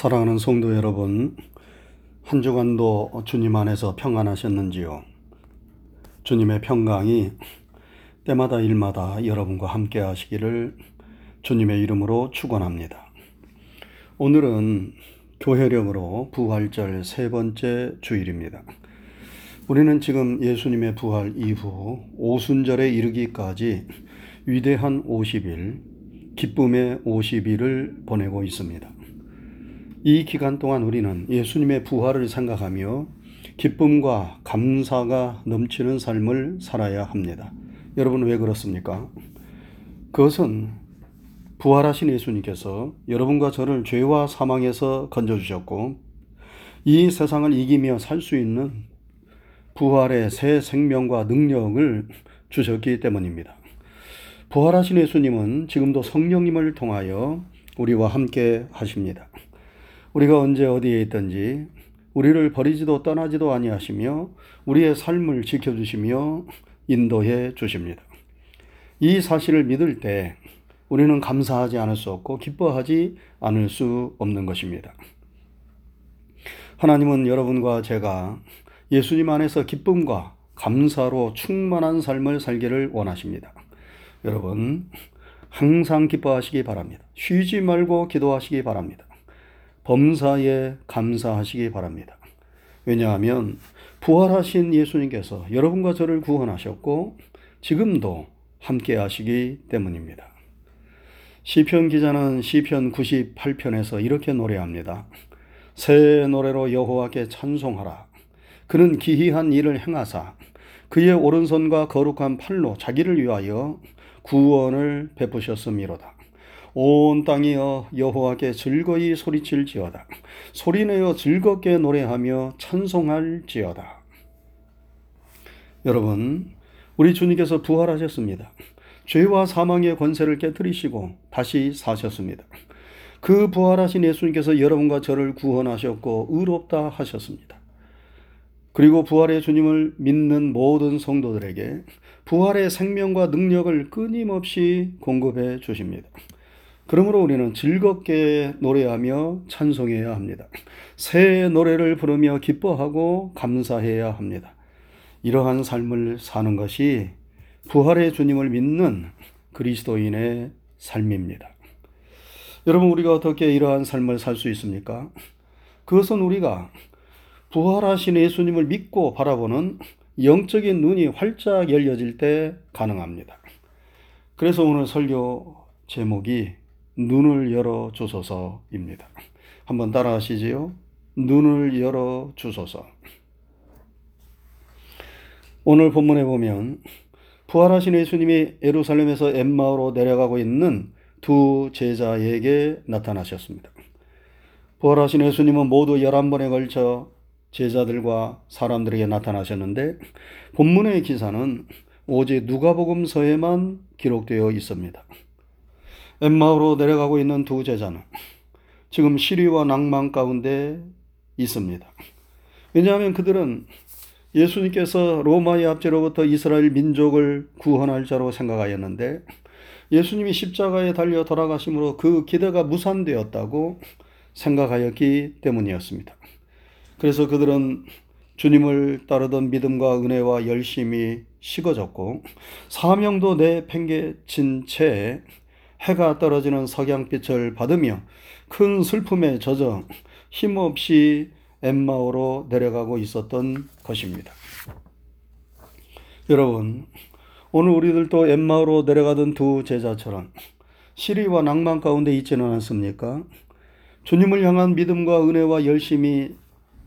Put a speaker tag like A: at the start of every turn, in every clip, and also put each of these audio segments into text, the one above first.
A: 사랑하는 성도 여러분, 한 주간도 주님 안에서 평안하셨는지요? 주님의 평강이 때마다 일마다 여러분과 함께 하시기를 주님의 이름으로 축원합니다. 오늘은 교회령으로 부활절 세 번째 주일입니다. 우리는 지금 예수님의 부활 이후 오순절에 이르기까지 위대한 50일, 기쁨의 50일을 보내고 있습니다. 이 기간 동안 우리는 예수님의 부활을 생각하며 기쁨과 감사가 넘치는 삶을 살아야 합니다. 여러분 왜 그렇습니까? 그것은 부활하신 예수님께서 여러분과 저를 죄와 사망에서 건져주셨고 이 세상을 이기며 살 수 있는 부활의 새 생명과 능력을 주셨기 때문입니다. 부활하신 예수님은 지금도 성령님을 통하여 우리와 함께 하십니다. 우리가 언제 어디에 있든지 우리를 버리지도 떠나지도 아니하시며 우리의 삶을 지켜주시며 인도해 주십니다. 이 사실을 믿을 때 우리는 감사하지 않을 수 없고 기뻐하지 않을 수 없는 것입니다. 하나님은 여러분과 제가 예수님 안에서 기쁨과 감사로 충만한 삶을 살기를 원하십니다. 여러분, 항상 기뻐하시기 바랍니다. 쉬지 말고 기도하시기 바랍니다. 범사에 감사하시기 바랍니다. 왜냐하면 부활하신 예수님께서 여러분과 저를 구원하셨고 지금도 함께 하시기 때문입니다. 시편 기자는 시편 98편에서 이렇게 노래합니다. 새 노래로 여호와께 찬송하라. 그는 기이한 일을 행하사 그의 오른손과 거룩한 팔로 자기를 위하여 구원을 베푸셨음이로다. 온 땅이여 여호와께 즐거이 소리칠지어다. 소리내어 즐겁게 노래하며 찬송할지어다. 여러분, 우리 주님께서 부활하셨습니다. 죄와 사망의 권세를 깨뜨리시고 다시 사셨습니다. 그 부활하신 예수님께서 여러분과 저를 구원하셨고 의롭다 하셨습니다. 그리고 부활의 주님을 믿는 모든 성도들에게 부활의 생명과 능력을 끊임없이 공급해 주십니다. 그러므로 우리는 즐겁게 노래하며 찬송해야 합니다. 새 노래를 부르며 기뻐하고 감사해야 합니다. 이러한 삶을 사는 것이 부활의 주님을 믿는 그리스도인의 삶입니다. 여러분, 우리가 어떻게 이러한 삶을 살 수 있습니까? 그것은 우리가 부활하신 예수님을 믿고 바라보는 영적인 눈이 활짝 열려질 때 가능합니다. 그래서 오늘 설교 제목이 눈을 열어 주소서입니다. 한번 따라 하시지요. 눈을 열어 주소서. 오늘 본문에 보면 부활하신 예수님이 예루살렘에서 엠마오로 내려가고 있는 두 제자에게 나타나셨습니다. 부활하신 예수님은 모두 11번에 걸쳐 제자들과 사람들에게 나타나셨는데 본문의 기사는 오직 누가복음서에만 기록되어 있습니다. 엠마오로 내려가고 있는 두 제자는 지금 시리와 낭만 가운데 있습니다. 왜냐하면 그들은 예수님께서 로마의 압제로부터 이스라엘 민족을 구원할 자로 생각하였는데 예수님이 십자가에 달려 돌아가심으로 그 기대가 무산되었다고 생각하였기 때문이었습니다. 그래서 그들은 주님을 따르던 믿음과 은혜와 열심이 식어졌고 사명도 내팽개친 채 해가 떨어지는 석양빛을 받으며 큰 슬픔에 젖어 힘없이 엠마오로 내려가고 있었던 것입니다. 여러분, 오늘 우리들도 엠마오로 내려가던 두 제자처럼 시리와 낭만 가운데 있지는 않습니까? 주님을 향한 믿음과 은혜와 열심이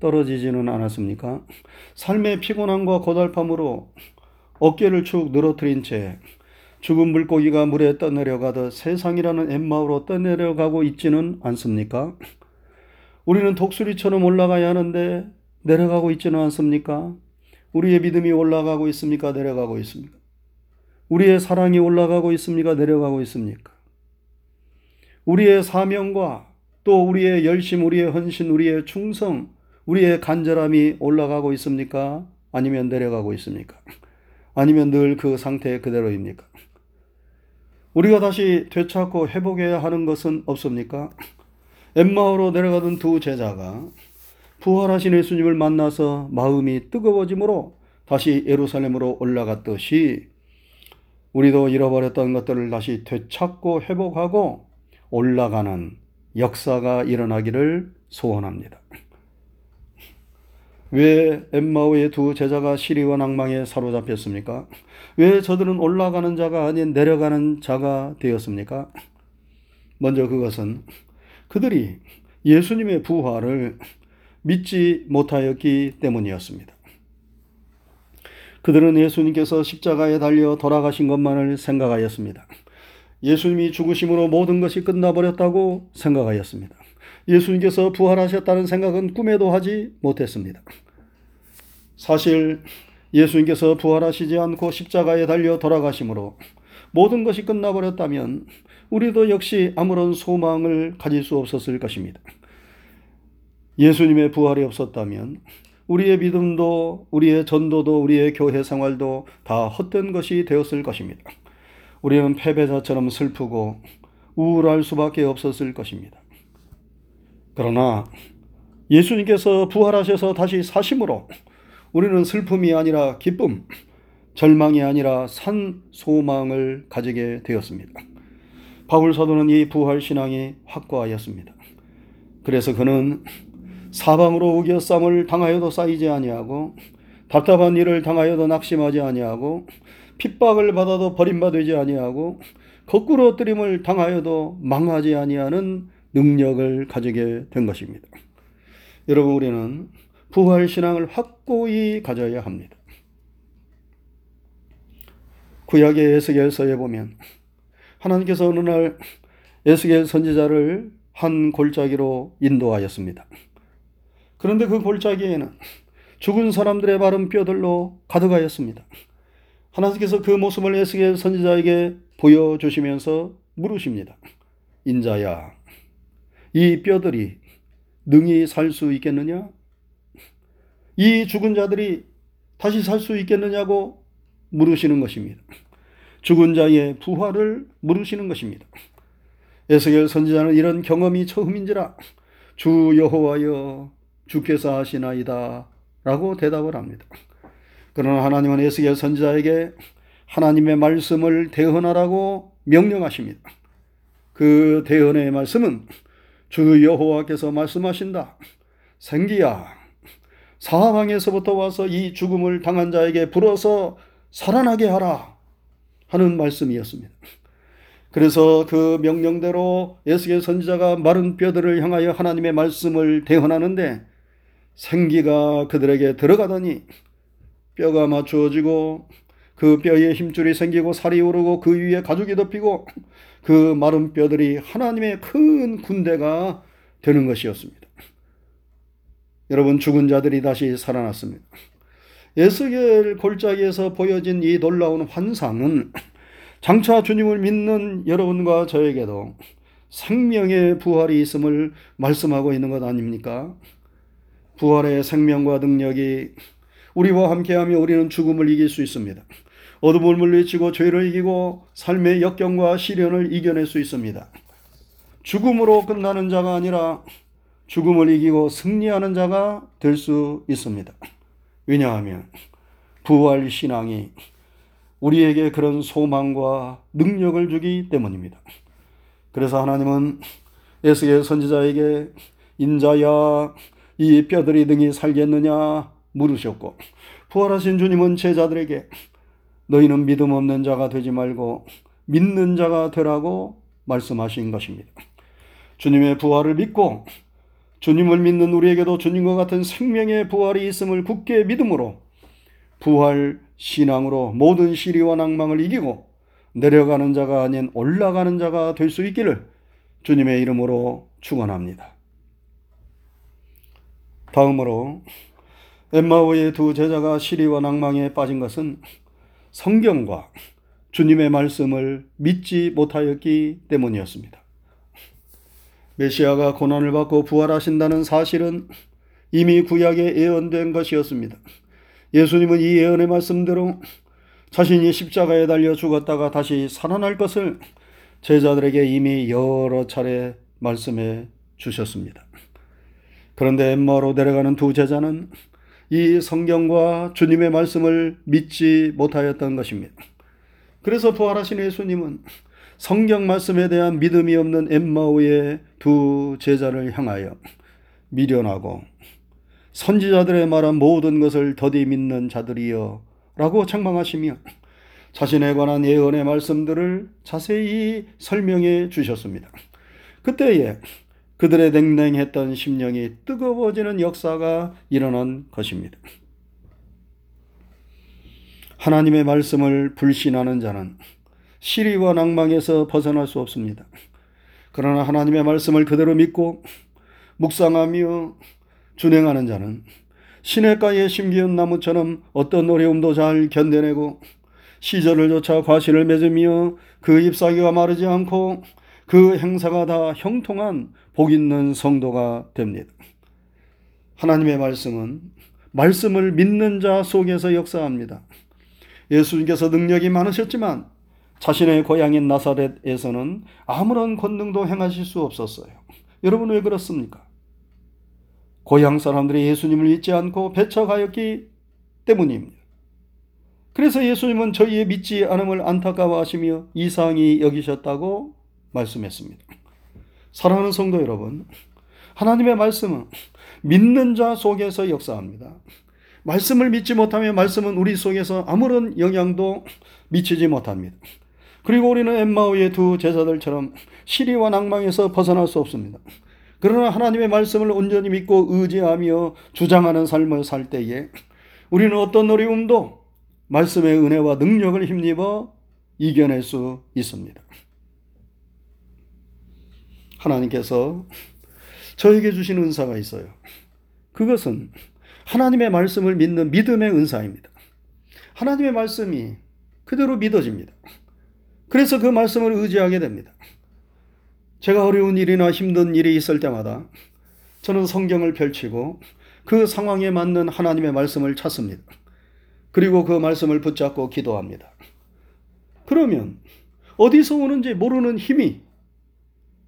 A: 떨어지지는 않았습니까? 삶의 피곤함과 고달픔으로 어깨를 축 늘어뜨린 채 죽은 물고기가 물에 떠내려가듯 세상이라는 엠마오로 떠내려가고 있지는 않습니까? 우리는 독수리처럼 올라가야 하는데 내려가고 있지는 않습니까? 우리의 믿음이 올라가고 있습니까? 내려가고 있습니까? 우리의 사랑이 올라가고 있습니까? 내려가고 있습니까? 우리의 사명과 또 우리의 열심, 우리의 헌신, 우리의 충성, 우리의 간절함이 올라가고 있습니까? 아니면 내려가고 있습니까? 아니면 늘 그 상태 그대로입니까? 우리가 다시 되찾고 회복해야 하는 것은 없습니까? 엠마오로 내려가던 두 제자가 부활하신 예수님을 만나서 마음이 뜨거워지므로 다시 예루살렘으로 올라갔듯이 우리도 잃어버렸던 것들을 다시 되찾고 회복하고 올라가는 역사가 일어나기를 소원합니다. 왜 엠마오의 두 제자가 시리와 낭망에 사로잡혔습니까? 왜 저들은 올라가는 자가 아닌 내려가는 자가 되었습니까? 먼저 그것은 그들이 예수님의 부활을 믿지 못하였기 때문이었습니다. 그들은 예수님께서 십자가에 달려 돌아가신 것만을 생각하였습니다. 예수님이 죽으심으로 모든 것이 끝나버렸다고 생각하였습니다. 예수님께서 부활하셨다는 생각은 꿈에도 하지 못했습니다. 사실 예수님께서 부활하시지 않고 십자가에 달려 돌아가심으로 모든 것이 끝나버렸다면 우리도 역시 아무런 소망을 가질 수 없었을 것입니다. 예수님의 부활이 없었다면 우리의 믿음도 우리의 전도도 우리의 교회 생활도 다 헛된 것이 되었을 것입니다. 우리는 패배자처럼 슬프고 우울할 수밖에 없었을 것입니다. 그러나 예수님께서 부활하셔서 다시 사심으로 우리는 슬픔이 아니라 기쁨, 절망이 아니라 산 소망을 가지게 되었습니다. 바울 사도는 이 부활 신앙이 확고하였습니다. 그래서 그는 사방으로 우겨쌈을 당하여도 쌓이지 아니하고 답답한 일을 당하여도 낙심하지 아니하고 핍박을 받아도 버림받지 아니하고 거꾸로 엎드림을 당하여도 망하지 아니하는 능력을 가지게 된 것입니다. 여러분 우리는 부활 신앙을 확고히 가져야 합니다. 구약의 에스겔서에 보면 하나님께서 어느 날 에스겔 선지자를 한 골짜기로 인도하였습니다. 그런데 그 골짜기에는 죽은 사람들의 마른 뼈들로 가득하였습니다. 하나님께서 그 모습을 에스겔 선지자에게 보여주시면서 물으십니다. 인자야, 이 뼈들이 능히 살 수 있겠느냐? 이 죽은 자들이 다시 살 수 있겠느냐고 물으시는 것입니다. 죽은 자의 부활을 물으시는 것입니다. 에스겔 선지자는 이런 경험이 처음인지라 주 여호와여 주께서 하시나이다 라고 대답을 합니다. 그러나 하나님은 에스겔 선지자에게 하나님의 말씀을 대언하라고 명령하십니다. 그 대언의 말씀은 주 여호와께서 말씀하신다. 생기야 사방에서부터 와서 이 죽음을 당한 자에게 불어서 살아나게 하라 하는 말씀이었습니다. 그래서 그 명령대로 예수의 선지자가 마른 뼈들을 향하여 하나님의 말씀을 대언하는데 생기가 그들에게 들어가더니 뼈가 맞추어지고 그 뼈에 힘줄이 생기고 살이 오르고 그 위에 가죽이 덮이고 그 마른 뼈들이 하나님의 큰 군대가 되는 것이었습니다. 여러분 죽은 자들이 다시 살아났습니다. 예수겔 골짜기에서 보여진 이 놀라운 환상은 장차 주님을 믿는 여러분과 저에게도 생명의 부활이 있음을 말씀하고 있는 것 아닙니까? 부활의 생명과 능력이 우리와 함께하며 우리는 죽음을 이길 수 있습니다. 어둠을 물리치고 죄를 이기고 삶의 역경과 시련을 이겨낼 수 있습니다. 죽음으로 끝나는 자가 아니라 죽음을 이기고 승리하는 자가 될 수 있습니다. 왜냐하면 부활 신앙이 우리에게 그런 소망과 능력을 주기 때문입니다. 그래서 하나님은 에스겔 선지자에게 인자야 이 뼈들이 등이 살겠느냐 물으셨고 부활하신 주님은 제자들에게 너희는 믿음 없는 자가 되지 말고 믿는 자가 되라고 말씀하신 것입니다. 주님의 부활을 믿고 주님을 믿는 우리에게도 주님과 같은 생명의 부활이 있음을 굳게 믿음으로 부활 신앙으로 모든 시리와 낭망을 이기고 내려가는 자가 아닌 올라가는 자가 될 수 있기를 주님의 이름으로 축원합니다. 다음으로 엠마오의 두 제자가 시리와 낭망에 빠진 것은 성경과 주님의 말씀을 믿지 못하였기 때문이었습니다. 메시아가 고난을 받고 부활하신다는 사실은 이미 구약에 예언된 것이었습니다. 예수님은 이 예언의 말씀대로 자신이 십자가에 달려 죽었다가 다시 살아날 것을 제자들에게 이미 여러 차례 말씀해 주셨습니다. 그런데 엠마로 내려가는 두 제자는 이 성경과 주님의 말씀을 믿지 못하였던 것입니다. 그래서 부활하신 예수님은 성경 말씀에 대한 믿음이 없는 엠마오의 두 제자를 향하여 미련하고 선지자들의 말한 모든 것을 더디 믿는 자들이여 라고 책망하시며 자신에 관한 예언의 말씀들을 자세히 설명해 주셨습니다. 그때에 그들의 냉랭했던 심령이 뜨거워지는 역사가 일어난 것입니다. 하나님의 말씀을 불신하는 자는 시리와 낭망에서 벗어날 수 없습니다. 그러나 하나님의 말씀을 그대로 믿고 묵상하며 준행하는 자는 시냇가에 심기운 나무처럼 어떤 어려움도 잘 견뎌내고 시절을 쫓아 과실을 맺으며 그 잎사귀가 마르지 않고 그 행사가 다 형통한 복 있는 성도가 됩니다. 하나님의 말씀은 말씀을 믿는 자 속에서 역사합니다. 예수님께서 능력이 많으셨지만 자신의 고향인 나사렛에서는 아무런 권능도 행하실 수 없었어요. 여러분 왜 그렇습니까? 고향 사람들이 예수님을 믿지 않고 배척하였기 때문입니다. 그래서 예수님은 저희의 믿지 않음을 안타까워하시며 이상히 여기셨다고 말씀했습니다. 사랑하는 성도 여러분, 하나님의 말씀은 믿는 자 속에서 역사합니다. 말씀을 믿지 못하면 말씀은 우리 속에서 아무런 영향도 미치지 못합니다. 그리고 우리는 엠마오의 두 제자들처럼 시리와 낭망에서 벗어날 수 없습니다. 그러나 하나님의 말씀을 온전히 믿고 의지하며 주장하는 삶을 살 때에 우리는 어떤 어려움도 말씀의 은혜와 능력을 힘입어 이겨낼 수 있습니다. 하나님께서 저에게 주신 은사가 있어요. 그것은 하나님의 말씀을 믿는 믿음의 은사입니다. 하나님의 말씀이 그대로 믿어집니다. 그래서 그 말씀을 의지하게 됩니다. 제가 어려운 일이나 힘든 일이 있을 때마다 저는 성경을 펼치고 그 상황에 맞는 하나님의 말씀을 찾습니다. 그리고 그 말씀을 붙잡고 기도합니다. 그러면 어디서 오는지 모르는 힘이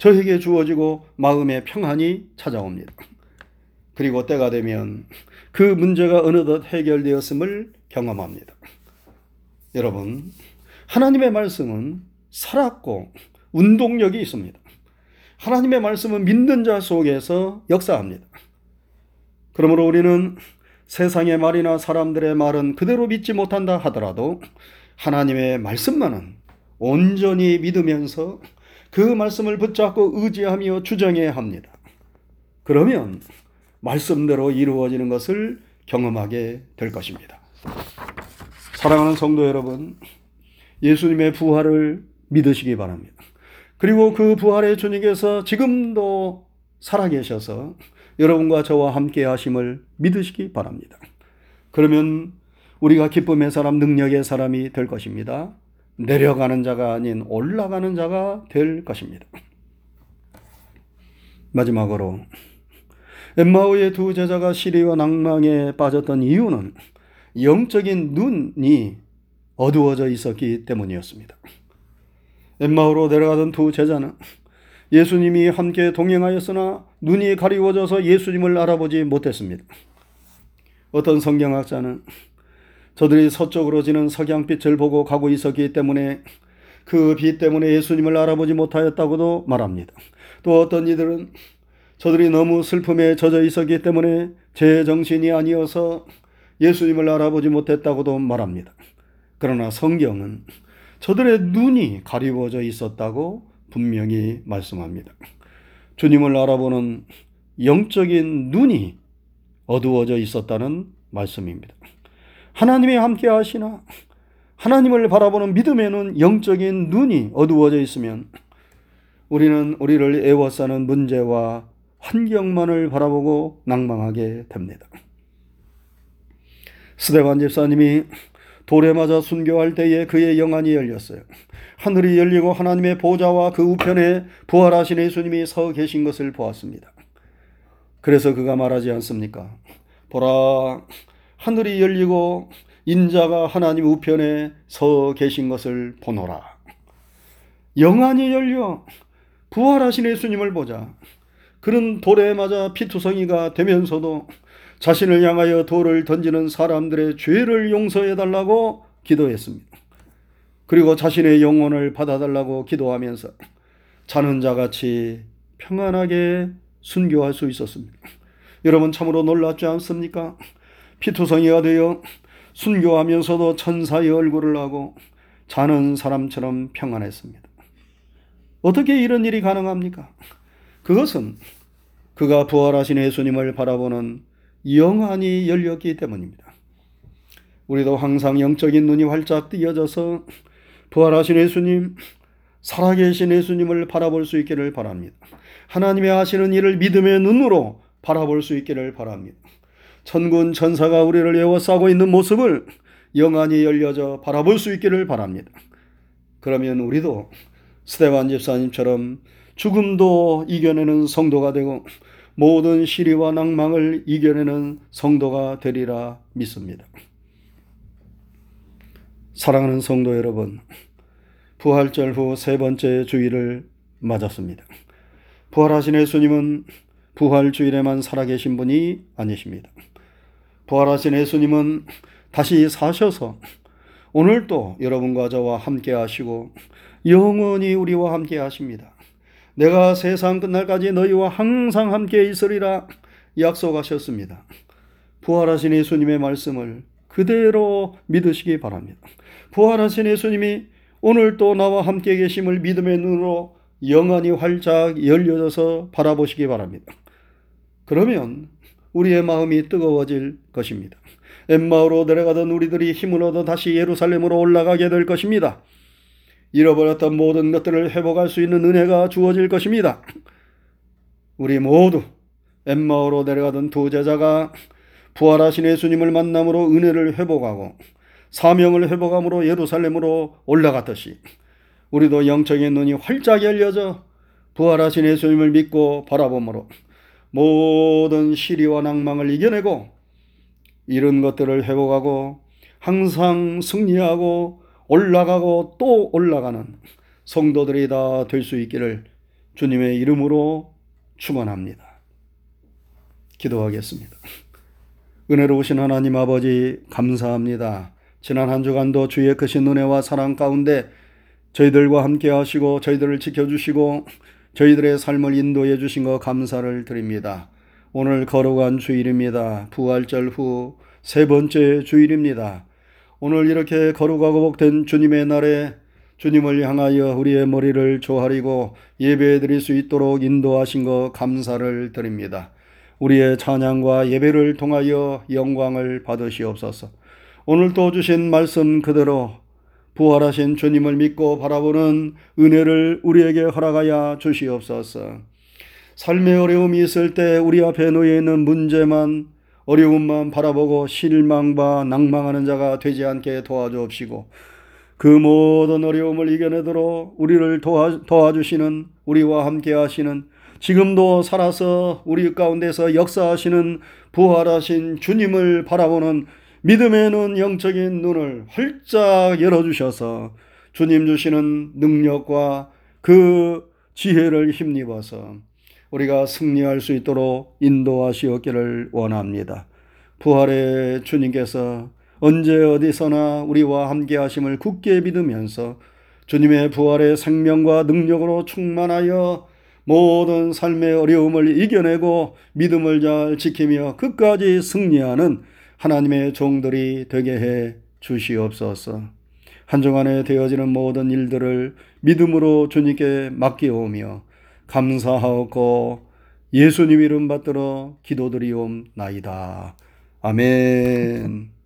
A: 저에게 주어지고 마음의 평안이 찾아옵니다. 그리고 때가 되면 그 문제가 어느덧 해결되었음을 경험합니다. 여러분, 하나님의 말씀은 살았고 운동력이 있습니다. 하나님의 말씀은 믿는 자 속에서 역사합니다. 그러므로 우리는 세상의 말이나 사람들의 말은 그대로 믿지 못한다 하더라도 하나님의 말씀만은 온전히 믿으면서 그 말씀을 붙잡고 의지하며 주장해야 합니다. 그러면 말씀대로 이루어지는 것을 경험하게 될 것입니다. 사랑하는 성도 여러분, 예수님의 부활을 믿으시기 바랍니다. 그리고 그 부활의 주님께서 지금도 살아계셔서 여러분과 저와 함께 하심을 믿으시기 바랍니다. 그러면 우리가 기쁨의 사람, 능력의 사람이 될 것입니다. 내려가는 자가 아닌 올라가는 자가 될 것입니다. 마지막으로 엠마오의 두 제자가 시리와 낭망에 빠졌던 이유는 영적인 눈이 어두워져 있었기 때문이었습니다. 엠마오로 내려가던 두 제자는 예수님이 함께 동행하였으나 눈이 가리워져서 예수님을 알아보지 못했습니다. 어떤 성경학자는 저들이 서쪽으로 지는 석양빛을 보고 가고 있었기 때문에 그 빛 때문에 예수님을 알아보지 못하였다고도 말합니다. 또 어떤 이들은 저들이 너무 슬픔에 젖어 있었기 때문에 제 정신이 아니어서 예수님을 알아보지 못했다고도 말합니다. 그러나 성경은 저들의 눈이 가리워져 있었다고 분명히 말씀합니다. 주님을 알아보는 영적인 눈이 어두워져 있었다는 말씀입니다. 하나님이 함께 하시나 하나님을 바라보는 믿음의 눈, 영적인 눈이 어두워져 있으면 우리는 우리를 애워싸는 문제와 환경만을 바라보고 낭망하게 됩니다. 스데반 집사님이 돌에 맞아 순교할 때에 그의 영안이 열렸어요. 하늘이 열리고 하나님의 보좌와 그 우편에 부활하신 예수님이 서 계신 것을 보았습니다. 그래서 그가 말하지 않습니까? 보라, 하늘이 열리고 인자가 하나님 우편에 서 계신 것을 보노라. 영안이 열려 부활하신 예수님을 보자. 그런 돌에 맞아 피투성이가 되면서도 자신을 향하여 돌을 던지는 사람들의 죄를 용서해 달라고 기도했습니다. 그리고 자신의 영혼을 받아달라고 기도하면서 자는 자같이 평안하게 순교할 수 있었습니다. 여러분 참으로 놀랍지 않습니까? 피투성이가 되어 순교하면서도 천사의 얼굴을 하고 자는 사람처럼 평안했습니다. 어떻게 이런 일이 가능합니까? 그것은 그가 부활하신 예수님을 바라보는 영안이 열렸기 때문입니다. 우리도 항상 영적인 눈이 활짝 띄어져서 부활하신 예수님, 살아계신 예수님을 바라볼 수 있기를 바랍니다. 하나님의 하시는 일을 믿음의 눈으로 바라볼 수 있기를 바랍니다. 천군 천사가 우리를 에워싸고 있는 모습을 영안이 열려져 바라볼 수 있기를 바랍니다. 그러면 우리도 스테반 집사님처럼 죽음도 이겨내는 성도가 되고 모든 시리와 낭망을 이겨내는 성도가 되리라 믿습니다. 사랑하는 성도 여러분, 부활절 후 세 번째 주일을 맞았습니다. 부활하신 예수님은 부활 주일에만 살아계신 분이 아니십니다. 부활하신 예수님은 다시 사셔서 오늘도 여러분과 저와 함께 하시고 영원히 우리와 함께 하십니다. 내가 세상 끝날까지 너희와 항상 함께 있으리라 약속하셨습니다. 부활하신 예수님의 말씀을 그대로 믿으시기 바랍니다. 부활하신 예수님이 오늘 또 나와 함께 계심을 믿음의 눈으로 영원히 활짝 열려져서 바라보시기 바랍니다. 그러면 우리의 마음이 뜨거워질 것입니다. 엠마오로 내려가던 우리들이 힘을 얻어 다시 예루살렘으로 올라가게 될 것입니다. 잃어버렸던 모든 것들을 회복할 수 있는 은혜가 주어질 것입니다. 우리 모두 엠마오로 내려가던 두 제자가 부활하신 예수님을 만남으로 은혜를 회복하고 사명을 회복함으로 예루살렘으로 올라갔듯이 우리도 영적인 눈이 활짝 열려져 부활하신 예수님을 믿고 바라봄으로 모든 시리와 낭망을 이겨내고 이런 것들을 회복하고 항상 승리하고 올라가고 또 올라가는 성도들이 다 될 수 있기를 주님의 이름으로 축원합니다. 기도하겠습니다. 은혜로우신 하나님 아버지 감사합니다. 지난 한 주간도 주의 크신 은혜와 사랑 가운데 저희들과 함께 하시고 저희들을 지켜주시고 저희들의 삶을 인도해 주신 것 감사를 드립니다. 오늘 거룩한 주일입니다. 부활절 후 세 번째 주일입니다. 오늘 이렇게 거룩하고 복된 주님의 날에 주님을 향하여 우리의 머리를 조아리고 예배해 드릴 수 있도록 인도하신 것 감사를 드립니다. 우리의 찬양과 예배를 통하여 영광을 받으시옵소서. 오늘 또 주신 말씀 그대로 부활하신 주님을 믿고 바라보는 은혜를 우리에게 허락하여 주시옵소서. 삶의 어려움이 있을 때 우리 앞에 놓여 있는 문제만 어려움만 바라보고 실망과 낭망하는 자가 되지 않게 도와주옵시고 그 모든 어려움을 이겨내도록 우리를 도와, 도와주시는 우리와 함께 하시는 지금도 살아서 우리 가운데서 역사하시는 부활하신 주님을 바라보는 믿음의 눈, 영적인 눈을 활짝 열어주셔서 주님 주시는 능력과 그 지혜를 힘입어서 우리가 승리할 수 있도록 인도하시었기를 원합니다. 부활의 주님께서 언제 어디서나 우리와 함께 하심을 굳게 믿으면서 주님의 부활의 생명과 능력으로 충만하여 모든 삶의 어려움을 이겨내고 믿음을 잘 지키며 끝까지 승리하는 하나님의 종들이 되게 해 주시옵소서. 한 주간에 되어지는 모든 일들을 믿음으로 주님께 맡기오며 감사하고 예수님 이름 받들어 기도드리옵나이다. 아멘.